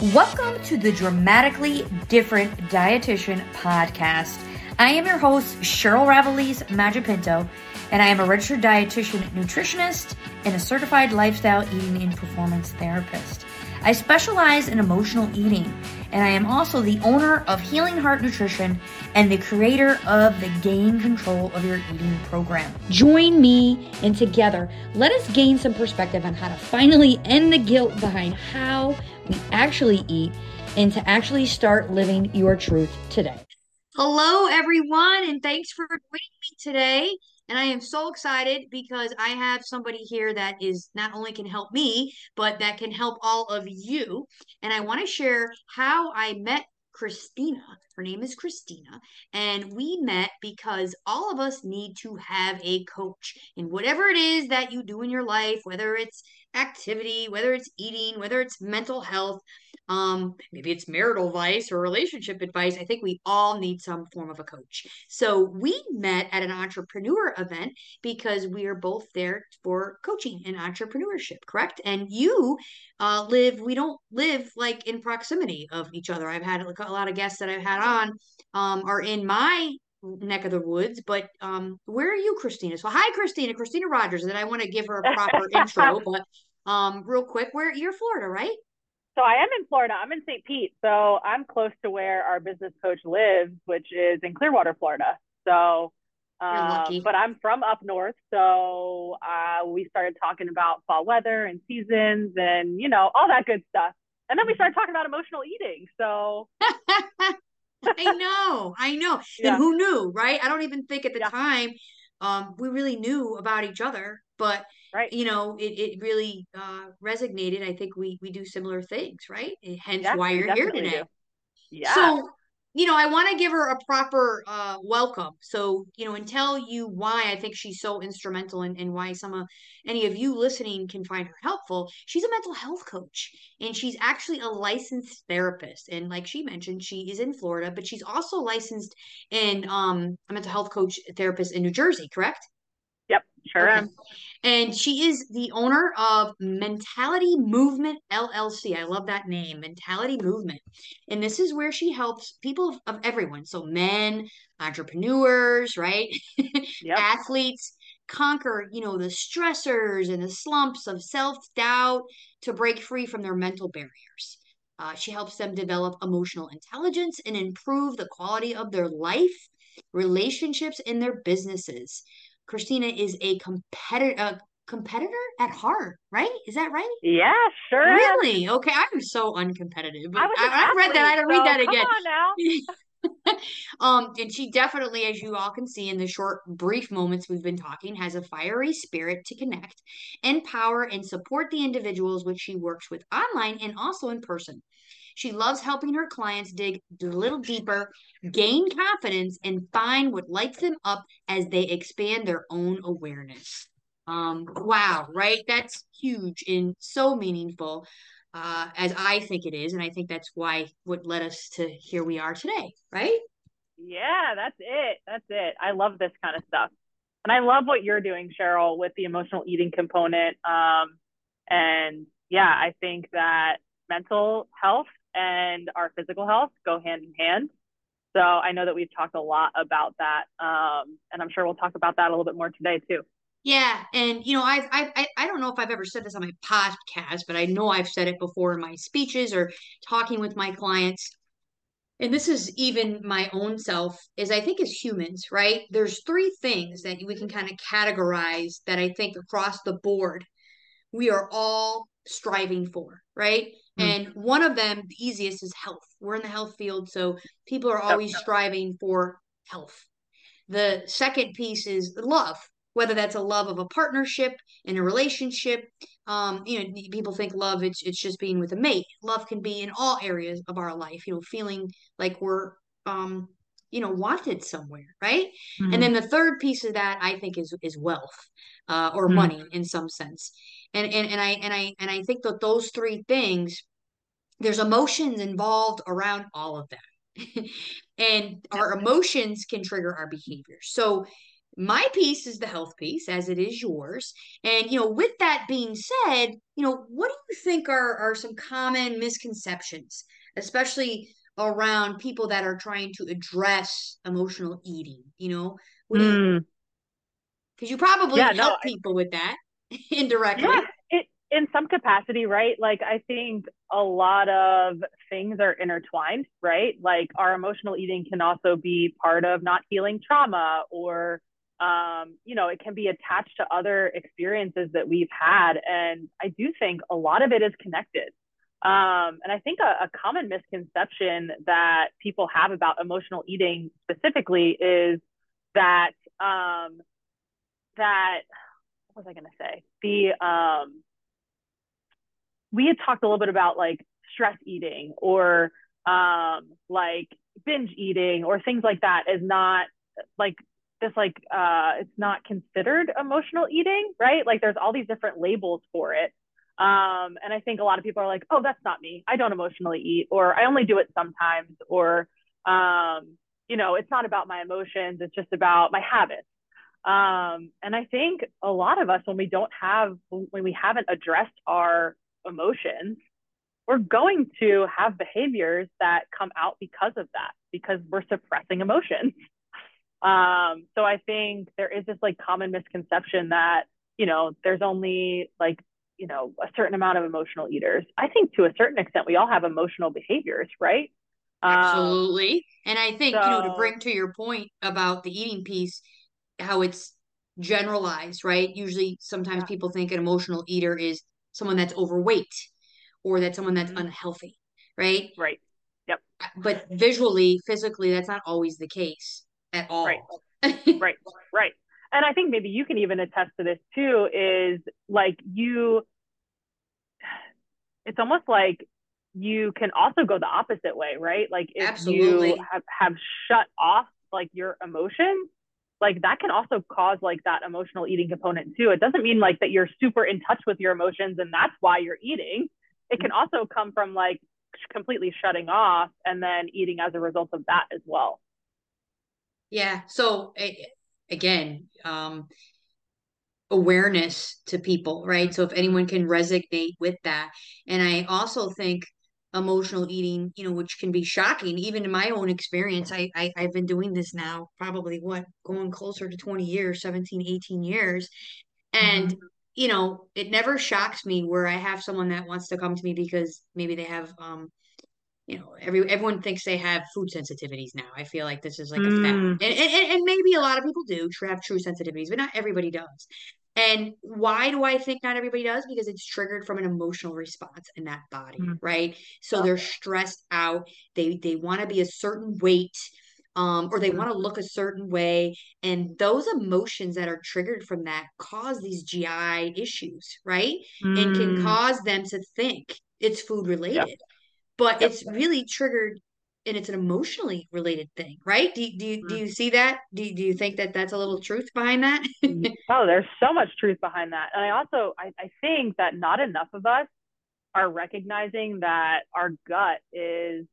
Welcome to the Dramatically Different Dietitian Podcast. I am your host, Cheryl Ravelis Magipinto, and I am a registered dietitian, nutritionist, and a certified lifestyle eating and performance therapist. I specialize in emotional eating, and I am also the owner of Healing Heart Nutrition and the creator of the Gain Control of Your Eating program. Join me, and together, let us gain some perspective on how to finally end the guilt behind how we actually eat and to actually start living your truth today. Hello, everyone, and thanks for joining me today. And I am so excited because I have somebody here that is not only can help me, but that can help all of you. And I want to share how I met Christina. Her name is Christina. And we met because all of us need to have a coach in whatever it is that you do in your life, whether it's activity, whether it's eating, whether it's mental health, um, maybe it's marital advice or relationship advice. I think we all need some form of a coach. So we met at an entrepreneur event because we are both there for coaching and entrepreneurship, correct? And you uh, live, we don't live like in proximity of each other. I've had a lot of guests that I've had on um, are in my neck of the woods. But um, where are you, Christina? So hi, Christina, Christina Rogers. And I want to give her a proper intro, but um, real quick, where you're Florida, right? So I am in Florida. I'm in St. Pete. So I'm close to where our business coach lives, which is in Clearwater, Florida. So, uh, but I'm from up north. So uh, we started talking about fall weather and seasons and, you know, all that good stuff. And then we started talking about emotional eating. So I know, I know. Yeah. And who knew, right? I don't even think at the yeah. time um, we really knew about each other, but right. you know, it, it really uh, resonated. I think we we do similar things, right? hence yeah, why you're here today. Do. Yeah. So you know, I want to give her a proper uh, welcome. So, you know, and tell you why I think she's so instrumental and, and why some of any of you listening can find her helpful. She's a mental health coach and she's actually a licensed therapist. And like she mentioned, she is in Florida, but she's also licensed in um, a mental health coach therapist in New Jersey, correct? Sure okay. am. And she is the owner of Mentality Movement LLC. I love that name, Mentality Movement. And this is where she helps people of everyone. So, men, entrepreneurs, right? Yep. Athletes conquer, you know, the stressors and the slumps of self doubt to break free from their mental barriers. Uh, she helps them develop emotional intelligence and improve the quality of their life, relationships, and their businesses. Christina is a competitor. Uh, competitor at heart, right? Is that right? Yeah, sure. Really? Is. Okay, I'm so uncompetitive. I, I, I read that. I don't so read that again. um, and she definitely, as you all can see in the short, brief moments we've been talking, has a fiery spirit to connect, empower, and support the individuals which she works with online and also in person. She loves helping her clients dig a little deeper, gain confidence, and find what lights them up as they expand their own awareness. Um, wow, right? That's huge and so meaningful, uh, as I think it is. And I think that's why what led us to here we are today, right? Yeah, that's it. That's it. I love this kind of stuff. And I love what you're doing, Cheryl, with the emotional eating component. Um, and yeah, I think that mental health and our physical health go hand in hand. So I know that we've talked a lot about that, um, and I'm sure we'll talk about that a little bit more today too. Yeah, and you know, I've, I I don't know if I've ever said this on my podcast, but I know I've said it before in my speeches or talking with my clients. And this is even my own self, is I think as humans, right? There's three things that we can kind of categorize that I think across the board we are all striving for, right? Mm. And one of them, the easiest, is health. We're in the health field, so people are always striving for health. The second piece is love, whether that's a love of a partnership in a relationship. Um, you know, people think love it's it's just being with a mate. Love can be in all areas of our life. You know, feeling like we're um, you know wanted somewhere, right? Mm-hmm. And then the third piece of that I think is is wealth uh, or mm-hmm. money in some sense. And and and I and I and I think that those three things there's emotions involved around all of that. and our emotions can trigger our behavior. So my piece is the health piece as it is yours and you know with that being said you know what do you think are are some common misconceptions especially around people that are trying to address emotional eating you know because mm. you, you, probably yeah, help no, people I, with that indirectly yeah it, in some capacity right like i think a lot of things are intertwined right like our emotional eating can also be part of not healing trauma or um, you know, it can be attached to other experiences that we've had. And I do think a lot of it is connected. Um, and I think a, a, common misconception that people have about emotional eating specifically is that um, that was I going to say? The um, we had talked a little bit about like stress eating or um, like binge eating or things like that is not like this like uh it's not considered emotional eating right? Like there's all these different labels for it. Um and i think a lot of people are like oh that's not me. I don't emotionally eat or i only do it sometimes or um you know it's not about my emotions. It's just about my habits um and i think a lot of us when we don't have when we haven't addressed our emotions we're going to have behaviors that come out because of that because we're suppressing emotions um, so I think there is this like common misconception that, you know, there's only like, you know, a certain amount of emotional eaters. I think to a certain extent, we all have emotional behaviors, right? Um, Absolutely. Um, and I think, so, you know, to bring to your point about the eating piece, how it's generalized, right? Usually, sometimes yeah. people think an emotional eater is someone that's overweight or that someone that's mm-hmm. unhealthy, right? Right. Yep. But visually, physically, that's not always the case at all. Right. right. Right. And I think maybe you can even attest to this too is like you it's almost like you can also go the opposite way, right? Like if Absolutely. you have, have shut off like your emotions, like that can also cause like that emotional eating component too. It doesn't mean like that you're super in touch with your emotions and that's why you're eating. It can also come from like completely shutting off and then eating as a result of that as well. Yeah. So again, um, awareness to people, right? So if anyone can resonate with that. And I also think emotional eating, you know, which can be shocking, even in my own experience. I, I I've been doing this now probably what going closer to 20 years, 17, 18 years. And mm-hmm. you know, it never shocks me where I have someone that wants to come to me because maybe they have um you know, every everyone thinks they have food sensitivities now. I feel like this is like mm. a fact, and, and and maybe a lot of people do have true sensitivities, but not everybody does. And why do I think not everybody does? Because it's triggered from an emotional response in that body, mm. right? So they're stressed out. They they want to be a certain weight. Um, or they mm. want to look a certain way. And those emotions that are triggered from that cause these GI issues, right? Mm. And can mm. cause them to think it's food related. Yep but yep. it's really triggered and it's an emotionally related thing, right? Do, do, you, do you see that? Do, do you think that that's a little truth behind that? oh, there's so much truth behind that. And I also, I, I think that not enough of us are recognizing that our gut is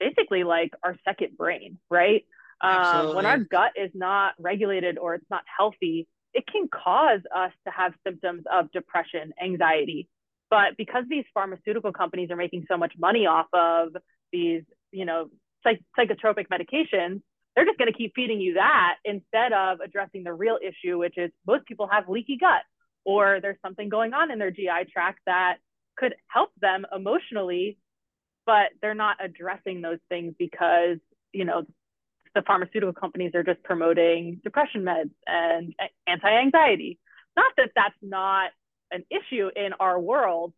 basically like our second brain, right? Um, when our gut is not regulated or it's not healthy, it can cause us to have symptoms of depression, anxiety, but because these pharmaceutical companies are making so much money off of these, you know, psych- psychotropic medications, they're just going to keep feeding you that instead of addressing the real issue, which is most people have leaky gut or there's something going on in their GI tract that could help them emotionally, but they're not addressing those things because, you know, the pharmaceutical companies are just promoting depression meds and anti-anxiety. Not that that's not an issue in our world,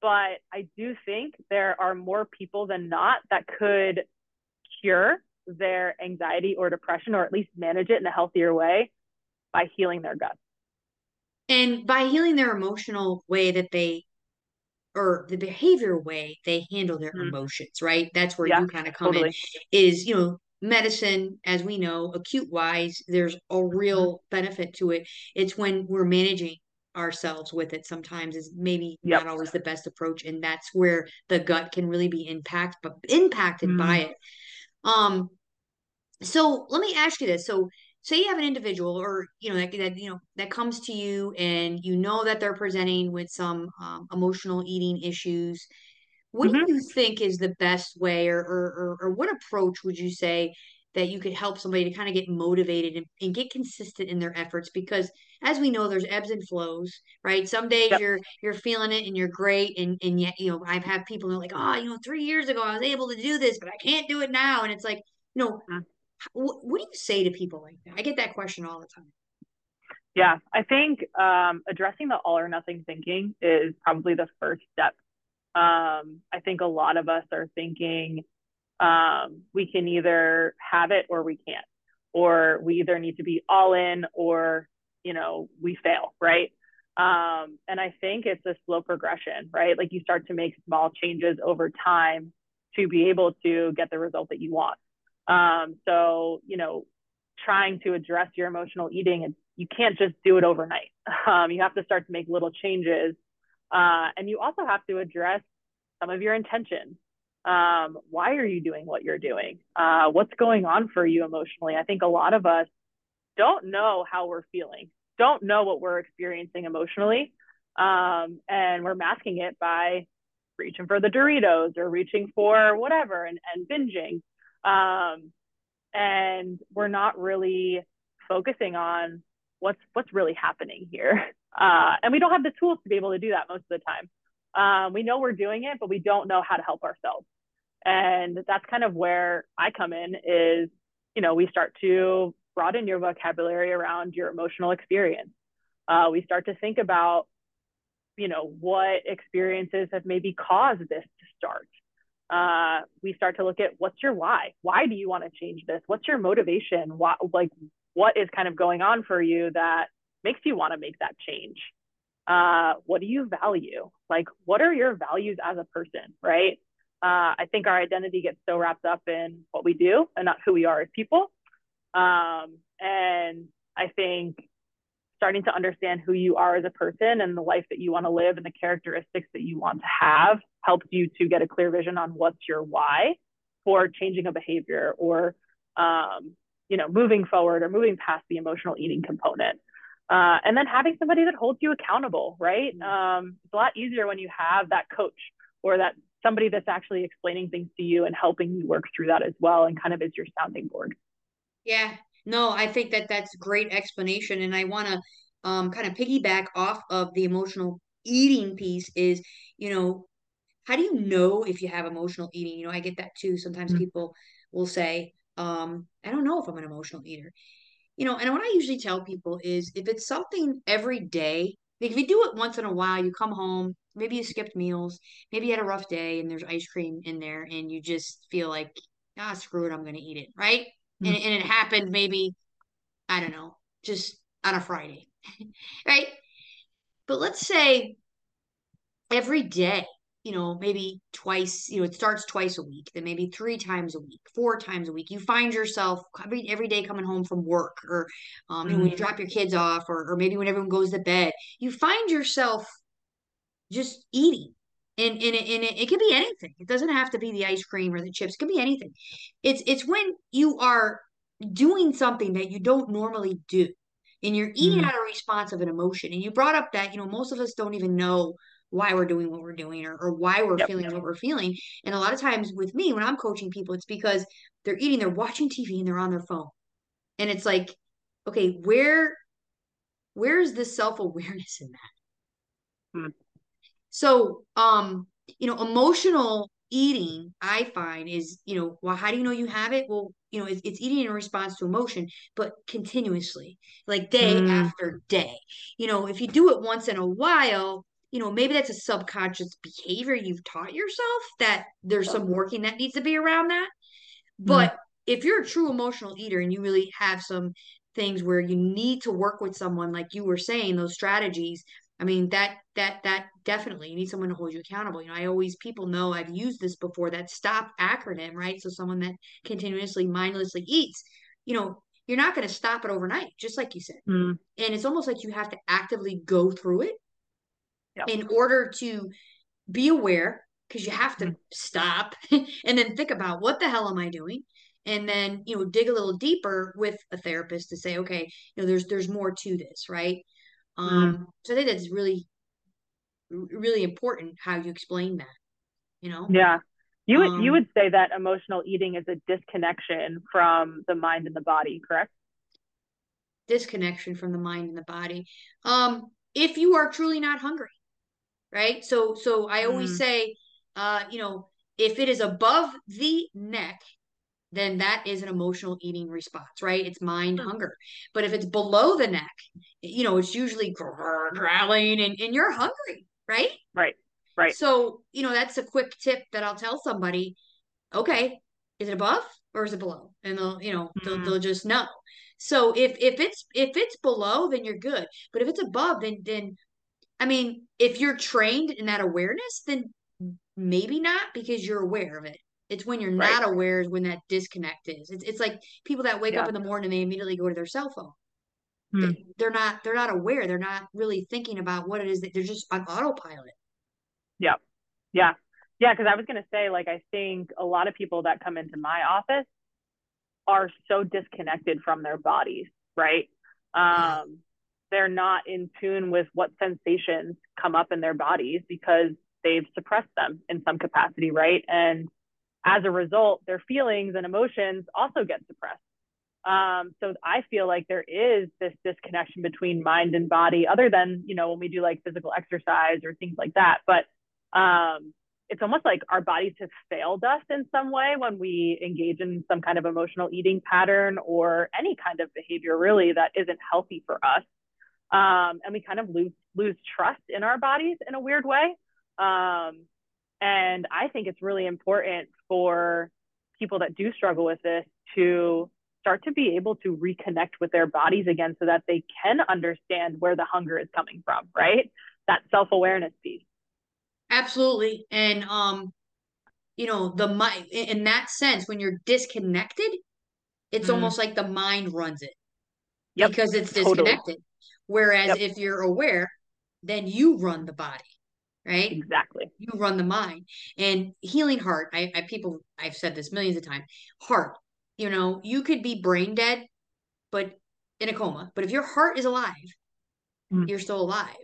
but I do think there are more people than not that could cure their anxiety or depression, or at least manage it in a healthier way by healing their gut. And by healing their emotional way that they or the behavior way they handle their mm. emotions, right? That's where yeah, you kind of come totally. in. Is, you know, medicine, as we know, acute wise, there's a mm-hmm. real mm-hmm. benefit to it. It's when we're managing ourselves with it sometimes is maybe yep. not always the best approach and that's where the gut can really be impact but impacted mm. by it um so let me ask you this so say you have an individual or you know that, that you know that comes to you and you know that they're presenting with some um, emotional eating issues what mm-hmm. do you think is the best way or, or, or, or what approach would you say that you could help somebody to kind of get motivated and, and, get consistent in their efforts because as we know there's ebbs and flows right? Some days yep. you're you're feeling it and you're great and and yet you know i've had people who are like oh you know three years ago i was able to do this but i can't do it now. And it's like you know mm-hmm. what, what do you say to people like that? I get that question all the time. Yeah i think um, addressing the all or nothing thinking is probably the first step. Um, i think a lot of us are thinking um, we can either have it or we can't, or we either need to be all in or, you know, we fail, right? Um, and I think it's a slow progression, right? Like you start to make small changes over time to be able to get the result that you want. Um, so, you know, trying to address your emotional eating, you can't just do it overnight. Um, you have to start to make little changes. Uh, and you also have to address some of your intentions um, why are you doing what you're doing? Uh, what's going on for you emotionally? I think a lot of us don't know how we're feeling don't know what we're experiencing emotionally um, and we're masking it by reaching for the doritos or reaching for whatever and, and binging. Um, and we're not really focusing on what's what's really happening here. Uh, and we don't have the tools to be able to do that most of the time. Um, we know we're doing it but we don't know how to help ourselves and that's kind of where I come in is, you know, we start to broaden your vocabulary around your emotional experience. Uh, we start to think about, you know, what experiences have maybe caused this to start. Uh, we start to look at what's your why? Why do you want to change this? What's your motivation? What, like, what is kind of going on for you that makes you want to make that change? Uh, what do you value? Like, what are your values as a person, right? Uh, I think our identity gets so wrapped up in what we do and not who we are as people. Um, and I think starting to understand who you are as a person and the life that you want to live and the characteristics that you want to have helps you to get a clear vision on what's your why for changing a behavior or um, you know moving forward or moving past the emotional eating component uh, and then having somebody that holds you accountable right mm-hmm. um, it's a lot easier when you have that coach or that somebody that's actually explaining things to you and helping you work through that as well and kind of is your sounding board. Yeah. No i think that that's great explanation. And i want to um, kind of piggyback off of the emotional eating piece is you know how do you know if you have emotional eating? You know i get that too. Sometimes mm-hmm. people will say um, i don't know if i'm an emotional eater. You know and what i usually tell people is if it's something every day like if you do it once in a while you come home maybe you skipped meals, maybe you had a rough day and there's ice cream in there and you just feel like, ah, screw it, I'm going to eat it, right? Mm-hmm. And, and it happened maybe, I don't know, just on a Friday, right? But let's say every day, you know, maybe twice, you know, it starts twice a week, then maybe three times a week, four times a week. You find yourself every, every day coming home from work or um, mm-hmm. when you mm-hmm. drop your kids off or, or maybe when everyone goes to bed, you find yourself just eating. And, and, it, and it, it could be anything. It doesn't have to be the ice cream or the chips. It could be anything. It's it's when you are doing something that you don't normally do and you're eating mm. out of response of an emotion. And you brought up that, you know, most of us don't even know why we're doing what we're doing or, or why we're yep. feeling what we're feeling. And a lot of times with me, when I'm coaching people, it's because they're eating, they're watching TV and they're on their phone. And it's like, okay, where where's the self-awareness in that? Hmm. So, um, you know, emotional eating, I find is, you know, well, how do you know you have it? Well, you know, it's, it's eating in response to emotion, but continuously, like day mm. after day. You know, if you do it once in a while, you know, maybe that's a subconscious behavior you've taught yourself that there's some working that needs to be around that. Mm. But mm. if you're a true emotional eater and you really have some things where you need to work with someone, like you were saying, those strategies, I mean that that that definitely you need someone to hold you accountable. You know, I always people know I've used this before that stop acronym, right? So someone that continuously mindlessly eats, you know, you're not going to stop it overnight, just like you said. Mm. And it's almost like you have to actively go through it yep. in order to be aware because you have to mm. stop and then think about what the hell am I doing? and then you know dig a little deeper with a therapist to say okay you know there's there's more to this right um mm. so i think that's really really important how you explain that you know? Yeah. You would um, you would say that emotional eating is a disconnection from the mind and the body correct? Disconnection from the mind and the body. Um if you are truly not hungry right? So so i always mm. say uh you know if it is above the neck then that is an emotional eating response, right? It's mind mm-hmm. hunger. But if it's below the neck, you know, it's usually growling and, and you're hungry, right? Right. Right. So, you know, that's a quick tip that I'll tell somebody. Okay, is it above or is it below? And they'll, you know, they'll, they'll just know. So if if it's if it's below, then you're good. But if it's above, then then I mean, if you're trained in that awareness, then maybe not because you're aware of it. It's when you're right. not aware is when that disconnect is. It's it's like people that wake yeah. up in the morning and they immediately go to their cell phone. Hmm. They're not they're not aware. They're not really thinking about what it is that they're just on autopilot. Yeah. Yeah. Yeah, because I was gonna say, like, I think a lot of people that come into my office are so disconnected from their bodies, right? Um, they're not in tune with what sensations come up in their bodies because they've suppressed them in some capacity, right? And as a result, their feelings and emotions also get suppressed. Um, so I feel like there is this disconnection between mind and body, other than you know when we do like physical exercise or things like that. But um, it's almost like our bodies have failed us in some way when we engage in some kind of emotional eating pattern or any kind of behavior really that isn't healthy for us. Um, and we kind of lose lose trust in our bodies in a weird way. Um, and I think it's really important for people that do struggle with this to start to be able to reconnect with their bodies again so that they can understand where the hunger is coming from, right? That self awareness piece. Absolutely. And, um, you know, the mind, in that sense, when you're disconnected, it's mm. almost like the mind runs it yep. because it's disconnected. Totally. Whereas yep. if you're aware, then you run the body right? Exactly. You run the mind and healing heart. I, I people I've said this millions of times. Heart, you know, you could be brain dead, but in a coma. But if your heart is alive, mm. you're still alive,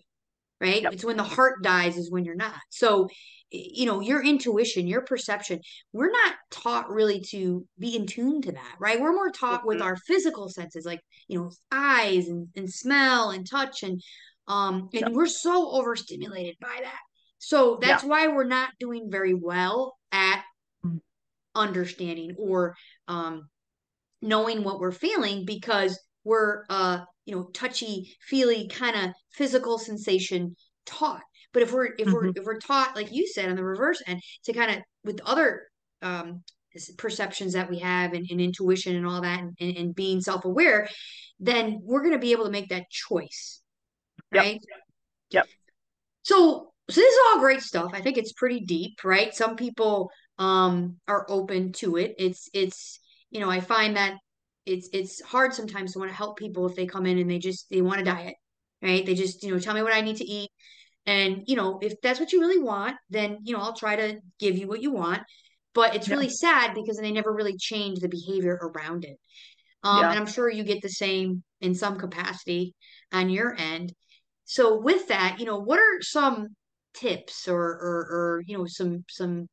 right? Yep. It's when the heart dies is when you're not. So, you know, your intuition, your perception, we're not taught really to be in tune to that, right? We're more taught mm-hmm. with our physical senses, like, you know, eyes and, and smell and touch and um and yep. we're so overstimulated by that so that's yeah. why we're not doing very well at understanding or um, knowing what we're feeling because we're uh you know touchy feely kind of physical sensation taught but if we're if mm-hmm. we're if we're taught like you said on the reverse end to kind of with other um perceptions that we have and, and intuition and all that and, and, and being self-aware then we're going to be able to make that choice right yep, yep. so so this is all great stuff. I think it's pretty deep, right? Some people um are open to it. It's it's you know, I find that it's it's hard sometimes to want to help people if they come in and they just they want a diet, right? They just, you know, tell me what I need to eat. And, you know, if that's what you really want, then, you know, I'll try to give you what you want. But it's yeah. really sad because they never really change the behavior around it. Um, yeah. And I'm sure you get the same in some capacity on your end. So with that, you know, what are some tips or, or, or you know some some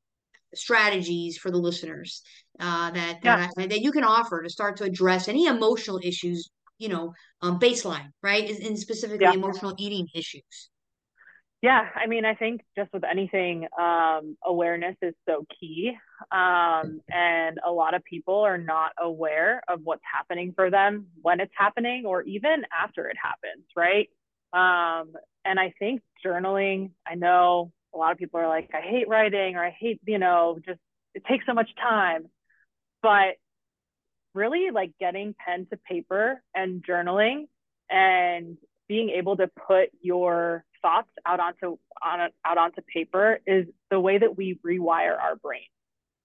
strategies for the listeners uh, that yeah. that, that you can offer to start to address any emotional issues you know um, baseline right and specifically yeah. emotional eating issues yeah i mean i think just with anything um, awareness is so key um, and a lot of people are not aware of what's happening for them when it's happening or even after it happens right um, and I think journaling, I know a lot of people are like, I hate writing or I hate, you know, just it takes so much time. But really like getting pen to paper and journaling and being able to put your thoughts out onto on out onto paper is the way that we rewire our brain.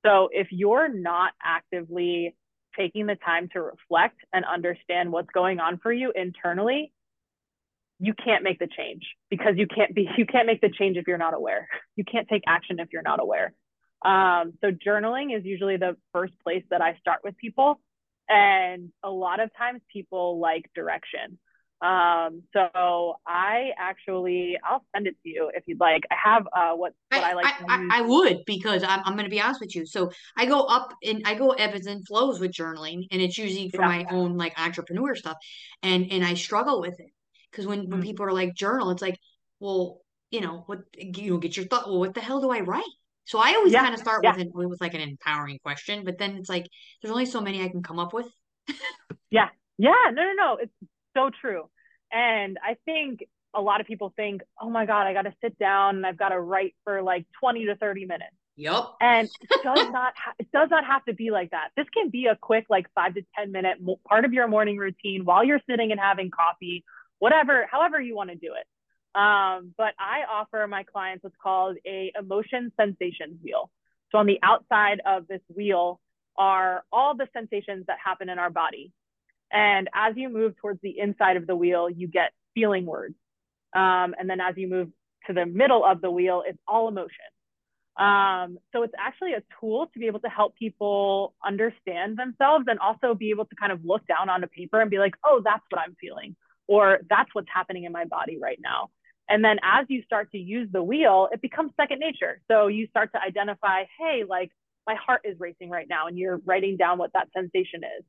So if you're not actively taking the time to reflect and understand what's going on for you internally, you can't make the change because you can't be you can't make the change if you're not aware you can't take action if you're not aware Um, so journaling is usually the first place that I start with people. And a lot of times people like direction. Um, so I actually, I'll send it to you if you'd like. I have uh, what what I, I like. I, I, would because I'm I'm going to be honest with you. So I go up and I go ebbs and flows with journaling, and it's usually for yeah. my own like entrepreneur stuff, and and I struggle with it because when mm-hmm. when people are like journal, it's like, well, you know what, you know, get your thought. Well, what the hell do I write? So I always yeah. kind of start yeah. with it with like an empowering question, but then it's like there's only so many I can come up with. yeah, yeah, no, no, no, it's so true. And I think a lot of people think, oh my God, I got to sit down and I've got to write for like 20 to 30 minutes. Yep. And it does not ha- it does not have to be like that. This can be a quick like 5 to 10 minute mo- part of your morning routine while you're sitting and having coffee, whatever, however you want to do it. Um, but I offer my clients what's called a emotion sensation wheel. So on the outside of this wheel are all the sensations that happen in our body. And as you move towards the inside of the wheel, you get feeling words. Um, and then as you move to the middle of the wheel, it's all emotion. Um, so it's actually a tool to be able to help people understand themselves and also be able to kind of look down on a paper and be like, oh, that's what I'm feeling, or that's what's happening in my body right now. And then as you start to use the wheel, it becomes second nature. So you start to identify, hey, like my heart is racing right now, and you're writing down what that sensation is.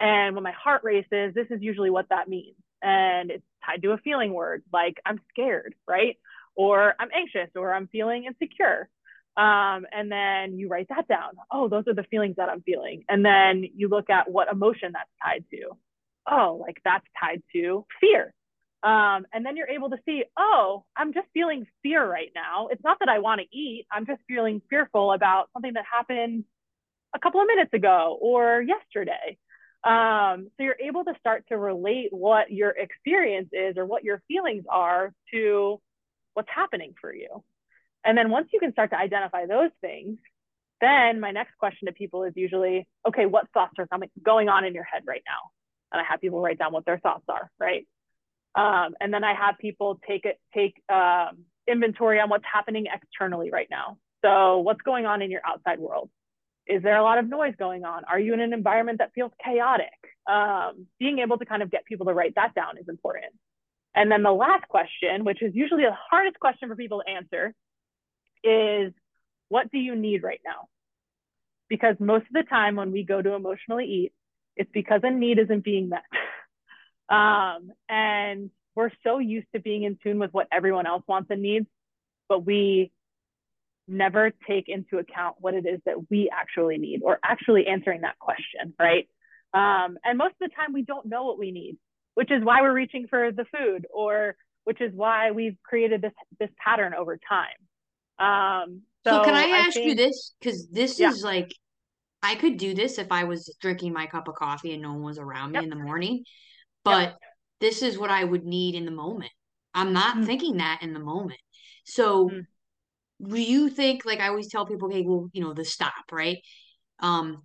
And when my heart races, this is usually what that means. And it's tied to a feeling word like I'm scared, right? Or I'm anxious, or I'm feeling insecure. Um, and then you write that down. Oh, those are the feelings that I'm feeling. And then you look at what emotion that's tied to. Oh, like that's tied to fear. Um, and then you're able to see, oh, I'm just feeling fear right now. It's not that I want to eat. I'm just feeling fearful about something that happened a couple of minutes ago or yesterday. Um, so you're able to start to relate what your experience is or what your feelings are to what's happening for you. And then once you can start to identify those things, then my next question to people is usually, okay, what thoughts are coming going on in your head right now? And I have people write down what their thoughts are, right? Um, and then I have people take it, take um, inventory on what's happening externally right now. So what's going on in your outside world? Is there a lot of noise going on? Are you in an environment that feels chaotic? Um, being able to kind of get people to write that down is important. And then the last question, which is usually the hardest question for people to answer, is what do you need right now? Because most of the time when we go to emotionally eat, it's because a need isn't being met. um, and we're so used to being in tune with what everyone else wants and needs, but we never take into account what it is that we actually need or actually answering that question, right? Um, and most of the time, we don't know what we need, which is why we're reaching for the food, or which is why we've created this this pattern over time. Um, so, so, can I, I ask think, you this? Because this yeah. is like, I could do this if I was drinking my cup of coffee and no one was around me yep. in the morning, but yep. this is what I would need in the moment. I'm not mm-hmm. thinking that in the moment. So. Mm-hmm do you think like i always tell people okay well you know the stop right um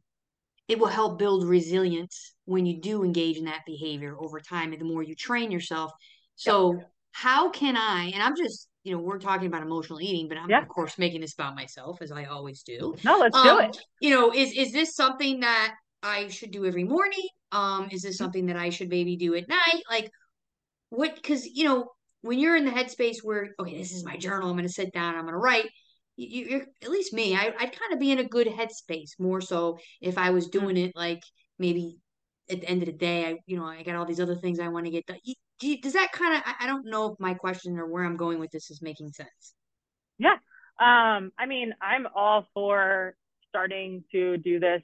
it will help build resilience when you do engage in that behavior over time and the more you train yourself so yep. how can i and i'm just you know we're talking about emotional eating but i'm yep. of course making this about myself as i always do. No let's um, do it. you know is is this something that i should do every morning? Um is this mm-hmm. something that i should maybe do at night? Like what because you know when you're in the headspace where okay this is my journal i'm going to sit down i'm going to write you, you're at least me I, i'd kind of be in a good headspace more so if i was doing it like maybe at the end of the day i you know i got all these other things i want to get done does that kind of i don't know if my question or where i'm going with this is making sense. Yeah. Um i mean i'm all for starting to do this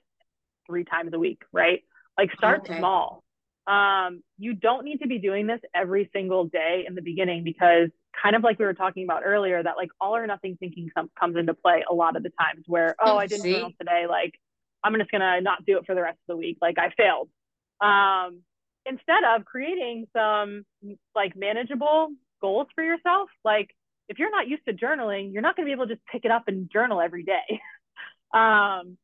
three times a week right? Like start okay. small. Um, you don't need to be doing this every single day in the beginning because kind of like we were talking about earlier that like all or nothing thinking com- comes into play a lot of the times where oh i didn't See? journal today like i'm just gonna not do it for the rest of the week like i failed. Um, instead of creating some like manageable goals for yourself like if you're not used to journaling you're not going to be able to just pick it up and journal every day um,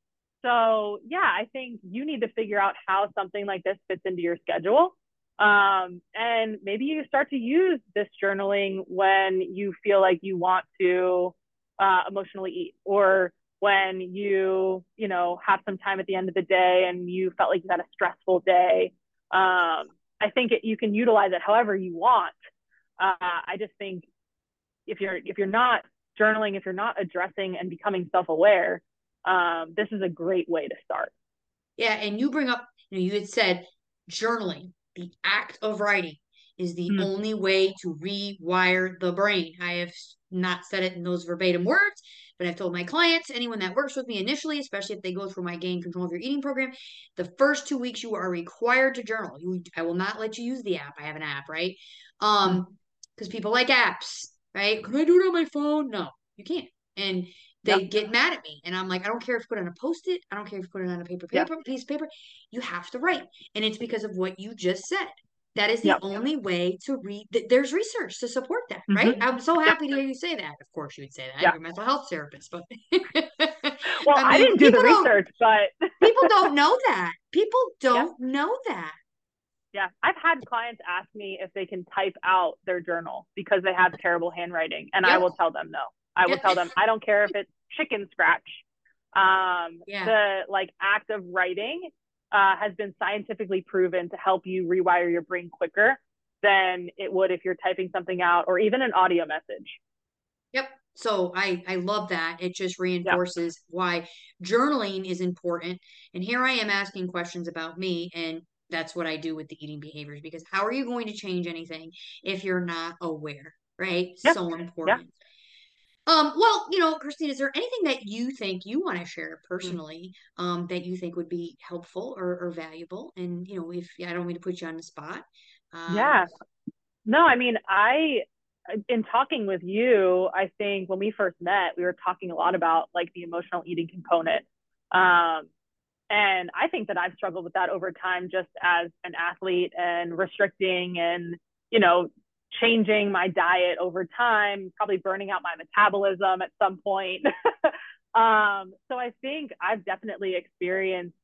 so yeah, I think you need to figure out how something like this fits into your schedule. Um, and maybe you start to use this journaling when you feel like you want to uh, emotionally eat or when you, you know, have some time at the end of the day and you felt like you had a stressful day. Um, I think it, you can utilize it however you want. Uh, I just think if you're if you're not journaling, if you're not addressing and becoming self-aware, um, this is a great way to start. Yeah, and you bring up, you know, you had said journaling, the act of writing is the mm. only way to rewire the brain. I have not said it in those verbatim words, but I've told my clients, anyone that works with me initially, especially if they go through my gain control of your eating program, the first two weeks you are required to journal. You, I will not let you use the app. I have an app, right? Um, because people like apps, right? Can I do it on my phone? No, you can't. And they yep. get mad at me. And I'm like, I don't care if you put it on a post-it, I don't care if you put it on a paper paper yep. piece of paper. You have to write. And it's because of what you just said. That is the yep. only way to read. Th- there's research to support that, mm-hmm. right? I'm so happy to hear you say that. Of course, you would say that. You're a mental health therapist, but well, I, mean, I didn't do the research, but people don't know that. People don't know that. Yeah, I've had clients ask me if they can type out their journal because they have terrible handwriting, and yep. I will tell them no. I will tell them I don't care if it's chicken scratch. Um, yeah. The like act of writing uh, has been scientifically proven to help you rewire your brain quicker than it would if you're typing something out or even an audio message. Yep. So I I love that. It just reinforces yep. why journaling is important. And here I am asking questions about me and that's what I do with the eating behaviors because how are you going to change anything if you're not aware, right? Yep. So important. Yep. Um, well, you know, Christine, is there anything that you think you want to share mm. personally um, that you think would be helpful or, or valuable? And, you know, if I don't mean to put you on the spot. Um, yeah. No, I mean, I, in talking with you, I think when we first met, we were talking a lot about like the emotional eating component. Um, and I think that I've struggled with that over time just as an athlete and restricting and, you know, changing my diet over time, probably burning out my metabolism at some point. um, so I think I've definitely experienced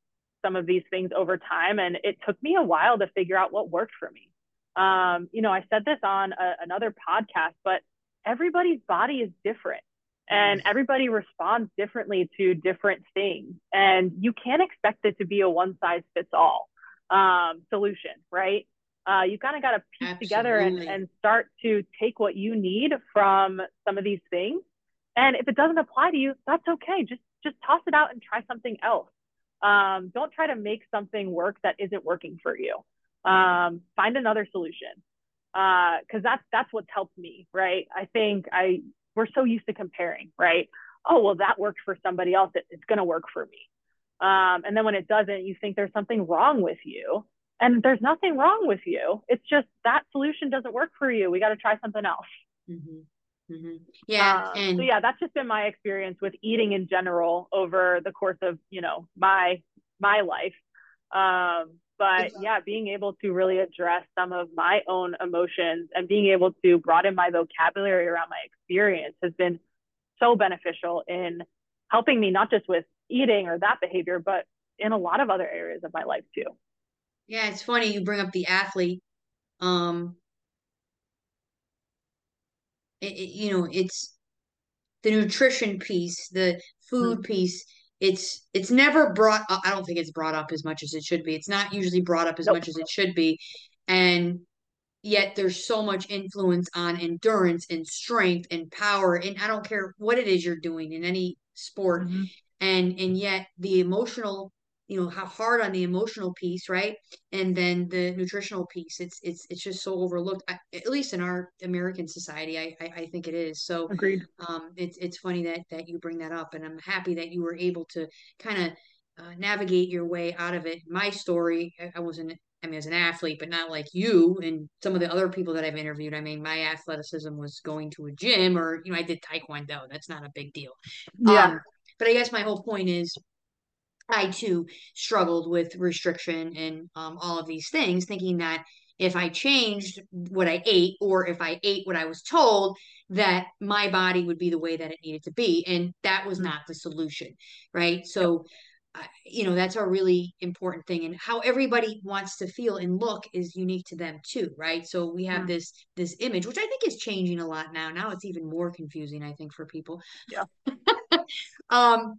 some of these things over time, and it took me a while to figure out what worked for me. Um, you know, I said this on a, another podcast, but everybody's body is different and everybody responds differently to different things. And you can't expect it to be a one size fits all um, solution, right? Uh, you kind of got to piece Absolutely. together and, and start to take what you need from some of these things. And if it doesn't apply to you, that's okay. Just just toss it out and try something else. Um, don't try to make something work that isn't working for you. Um, find another solution because uh, that's that's what's helped me, right? I think I we're so used to comparing, right? Oh well, that worked for somebody else. It, it's going to work for me. Um, and then when it doesn't, you think there's something wrong with you and there's nothing wrong with you. It's just that solution doesn't work for you. We got to try something else. Mm-hmm. Mm-hmm. Yeah. Um, and so yeah, that's just been my experience with eating in general over the course of you know my my life. Um, but yeah, being able to really address some of my own emotions and being able to broaden my vocabulary around my experience has been so beneficial in helping me not just with eating or that behavior, but in a lot of other areas of my life too. Yeah, it's funny you bring up the athlete. Um, it, it, you know, it's the nutrition piece, the food mm-hmm. piece. It's it's never brought up. I don't think it's brought up as much as it should be. It's not usually brought up as nope. much as it should be, and yet there's so much influence on endurance and strength and power. And I don't care what it is you're doing in any sport, mm-hmm. and and yet the emotional you know how hard on the emotional piece right and then the nutritional piece it's it's it's just so overlooked at least in our american society i i, I think it is so agreed um it's it's funny that that you bring that up and i'm happy that you were able to kind of uh, navigate your way out of it my story I, I wasn't I mean, as an athlete, but not like you and some of the other people that I've interviewed. I mean, my athleticism was going to a gym or, you know, I did Taekwondo. That's not a big deal. Yeah. Um, but I guess my whole point is I too struggled with restriction and um, all of these things, thinking that if I changed what I ate or if I ate what I was told, that my body would be the way that it needed to be. And that was not the solution. Right. So, uh, you know, that's a really important thing. And how everybody wants to feel and look is unique to them too. Right. So we have yeah. this, this image, which I think is changing a lot now. Now it's even more confusing, I think, for people. Yeah. um,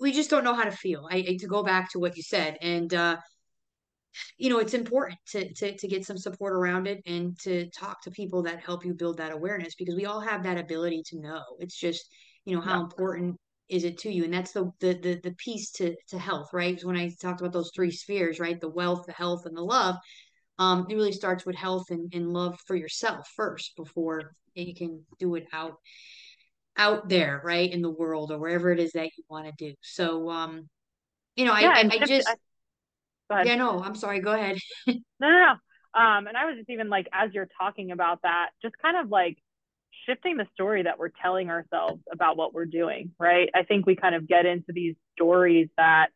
we just don't know how to feel. I, I to go back to what you said, and uh, you know, it's important to, to to get some support around it and to talk to people that help you build that awareness because we all have that ability to know. It's just you know how yeah. important is it to you and that's the, the the the piece to to health right when i talked about those three spheres right the wealth the health and the love um it really starts with health and, and love for yourself first before you can do it out out there right in the world or wherever it is that you want to do so um you know yeah, i i, I just I, yeah no i'm sorry go ahead no no no um and i was just even like as you're talking about that just kind of like shifting the story that we're telling ourselves about what we're doing, right? I think we kind of get into these stories that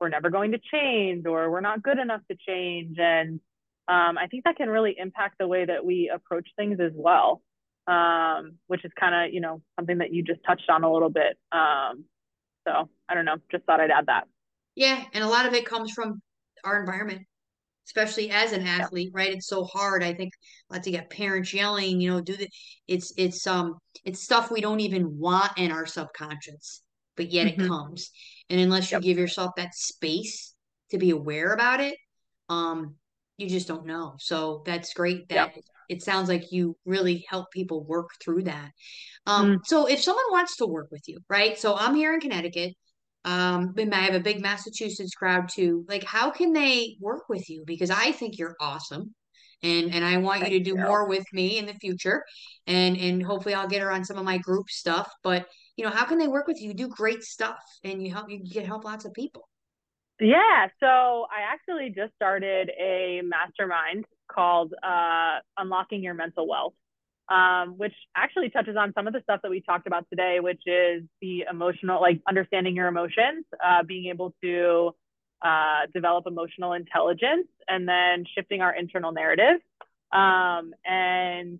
we're never going to change or we're not good enough to change. And um, I think that can really impact the way that we approach things as well, um, which is kind of, you know, something that you just touched on a little bit. Um, so I don't know, just thought I'd add that. Yeah. And a lot of it comes from our environment especially as an athlete, right? It's so hard. I think let to get parents yelling, you know, do the it's it's um it's stuff we don't even want in our subconscious, but yet mm-hmm. it comes. And unless you yep. give yourself that space to be aware about it, um, you just don't know. So that's great that yep. It sounds like you really help people work through that. Um, mm. so if someone wants to work with you, right? So I'm here in Connecticut um i have a big massachusetts crowd too like how can they work with you because i think you're awesome and and i want Thank you to do you. more with me in the future and and hopefully i'll get her on some of my group stuff but you know how can they work with you you do great stuff and you help you can help lots of people yeah so i actually just started a mastermind called uh unlocking your mental wealth um, which actually touches on some of the stuff that we talked about today, which is the emotional, like understanding your emotions, uh, being able to uh, develop emotional intelligence, and then shifting our internal narrative. Um, and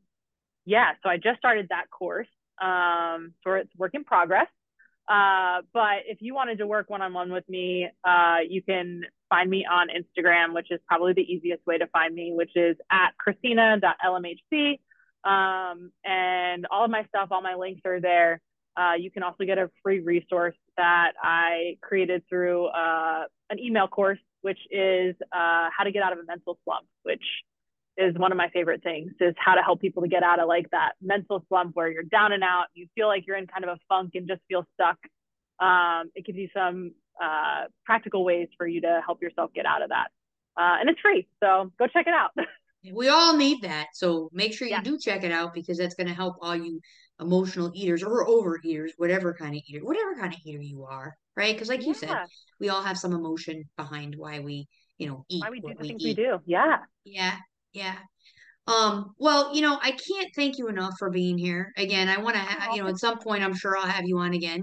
yeah, so I just started that course. Um, so it's work in progress. Uh, but if you wanted to work one on one with me, uh, you can find me on Instagram, which is probably the easiest way to find me, which is at christina.lmhc. Um, and all of my stuff, all my links are there. Uh, you can also get a free resource that I created through uh, an email course, which is uh, how to get out of a mental slump, which is one of my favorite things is how to help people to get out of like that mental slump where you're down and out, you feel like you're in kind of a funk and just feel stuck. Um, it gives you some uh, practical ways for you to help yourself get out of that. Uh, and it's free. So go check it out. We all need that. So make sure you yeah. do check it out because that's going to help all you emotional eaters or overeaters, whatever kind of eater, whatever kind of eater you are, right? Because like yeah. you said, we all have some emotion behind why we, you know, eat why we do the things eat. we do. Yeah. Yeah. Yeah. Um, well, you know, I can't thank you enough for being here. Again, I want to have, you know, at some point I'm sure I'll have you on again.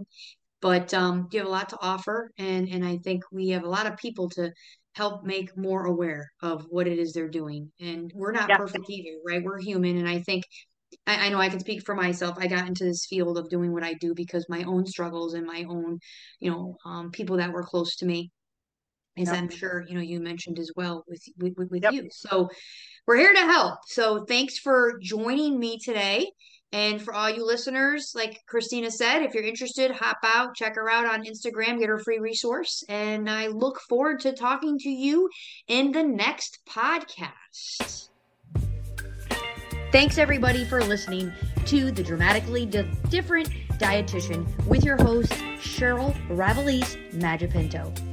But um, you have a lot to offer and and I think we have a lot of people to help make more aware of what it is they're doing. And we're not yeah. perfect either, right? We're human. And I think I, I, know I can speak for myself. I got into this field of doing what I do because my own struggles and my own, you know, um, people that were close to me, as yep. I'm sure you know you mentioned as well with with, with yep. you. So we're here to help. So thanks for joining me today. And for all you listeners, like Christina said, if you're interested, hop out, check her out on Instagram, get her free resource. And I look forward to talking to you in the next podcast. Thanks, everybody, for listening to the Dramatically Different Dietitian with your host, Cheryl Ravelise Magipinto.